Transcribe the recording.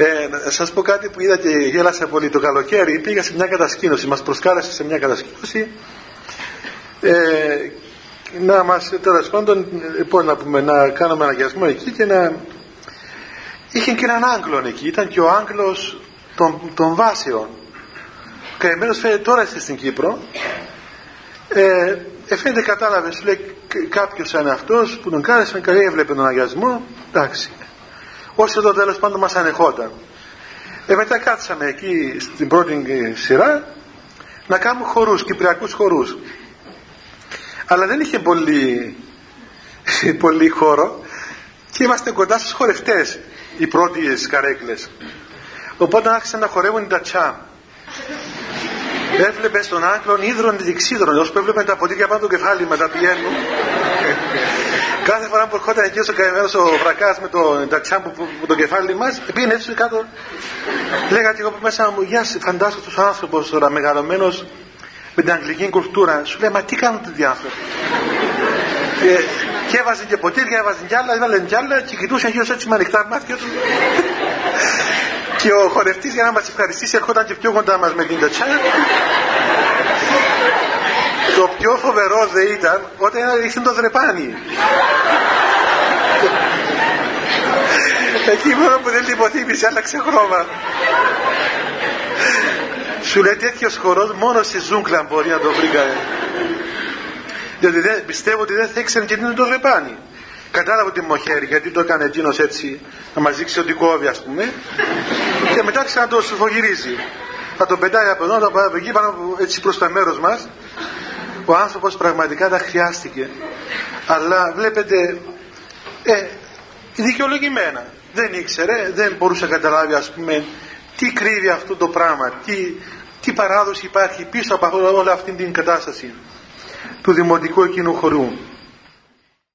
Ε, να σας πω κάτι που είδα και γέλασα πολύ το καλοκαίρι. Πήγα σε μια κατασκήνωση, μας προσκάλεσε σε μια κατασκήνωση. Ε, να μας, τέλος πάντων, πώς να πούμε, να κάνουμε αναγκασμό εκεί και να... Είχε και έναν Άγγλον εκεί, ήταν και ο Άγγλος των, των βάσεων. Καημένος φαίνεται τώρα είστε στην Κύπρο. Ε, ε, φαίνεται κατάλαβες, σου λέει κάποιος σαν αυτός που τον κάλεσε, καλή έβλεπε τον αγιασμό, εντάξει. Όσο το τέλος πάντων μας ανεχόταν. Ε, μετά κάτσαμε εκεί στην πρώτη σειρά να κάνουμε χορούς, κυπριακούς χορούς. Αλλά δεν είχε πολύ, πολύ χώρο και είμαστε κοντά στους χορευτές, οι πρώτες καρέκλες. Οπότε άρχισαν να χορεύουν οι τατσά. Έβλεπες στον άγκλον ίδρων διεξίδρων, όσο που έβλεπε τα ποτήρια πάνω το κεφάλι μετά πηγαίνουν. Κάθε φορά που ερχόταν εκεί ο καημένος ο βρακάς με το τατσά που, το κεφάλι μας, πήγαινε έτσι κάτω. Λέγα και εγώ που μέσα μου, γεια σα, φαντάζομαι τους άνθρωπος τώρα μεγαλωμένος με την αγγλική κουλτούρα. Σου λέει, μα τι κάνουν οι διάφοροι. και, και έβαζε και ποτήρια, έβαζε κι άλλα, έβαλε κι άλλα και κοιτούσε γύρω έτσι με ανοιχτά μάτια του. Και ο χορευτής για να μας ευχαριστήσει ερχόταν και πιο κοντά μας με την τατσά. το πιο φοβερό δεν ήταν όταν ήρθε το δρεπάνι. Εκεί μόνο που δεν λιποθύμησε άλλαξε χρώμα. Σου λέει τέτοιος χορός μόνο στη ζούγκλα μπορεί να το βρει κανένας. Διότι δεν, πιστεύω ότι δεν θα ήξερε και τι είναι το δρεπάνι. Κατάλαβε τη μοχέρι γιατί το έκανε εκείνος έτσι να μας δείξει ότι κόβει ας πούμε και μετά άρχισε να το σφογυρίζει. Θα το πετάει από εδώ, θα πάει από εκεί πάνω έτσι προς το μέρος μας. Ο άνθρωπος πραγματικά τα χρειάστηκε. Αλλά βλέπετε, ε, δικαιολογημένα. Δεν ήξερε, δεν μπορούσε να καταλάβει ας πούμε τι κρύβει αυτό το πράγμα, τι, τι παράδοση υπάρχει πίσω από όλη αυτή την κατάσταση του δημοτικού εκείνου χωρού.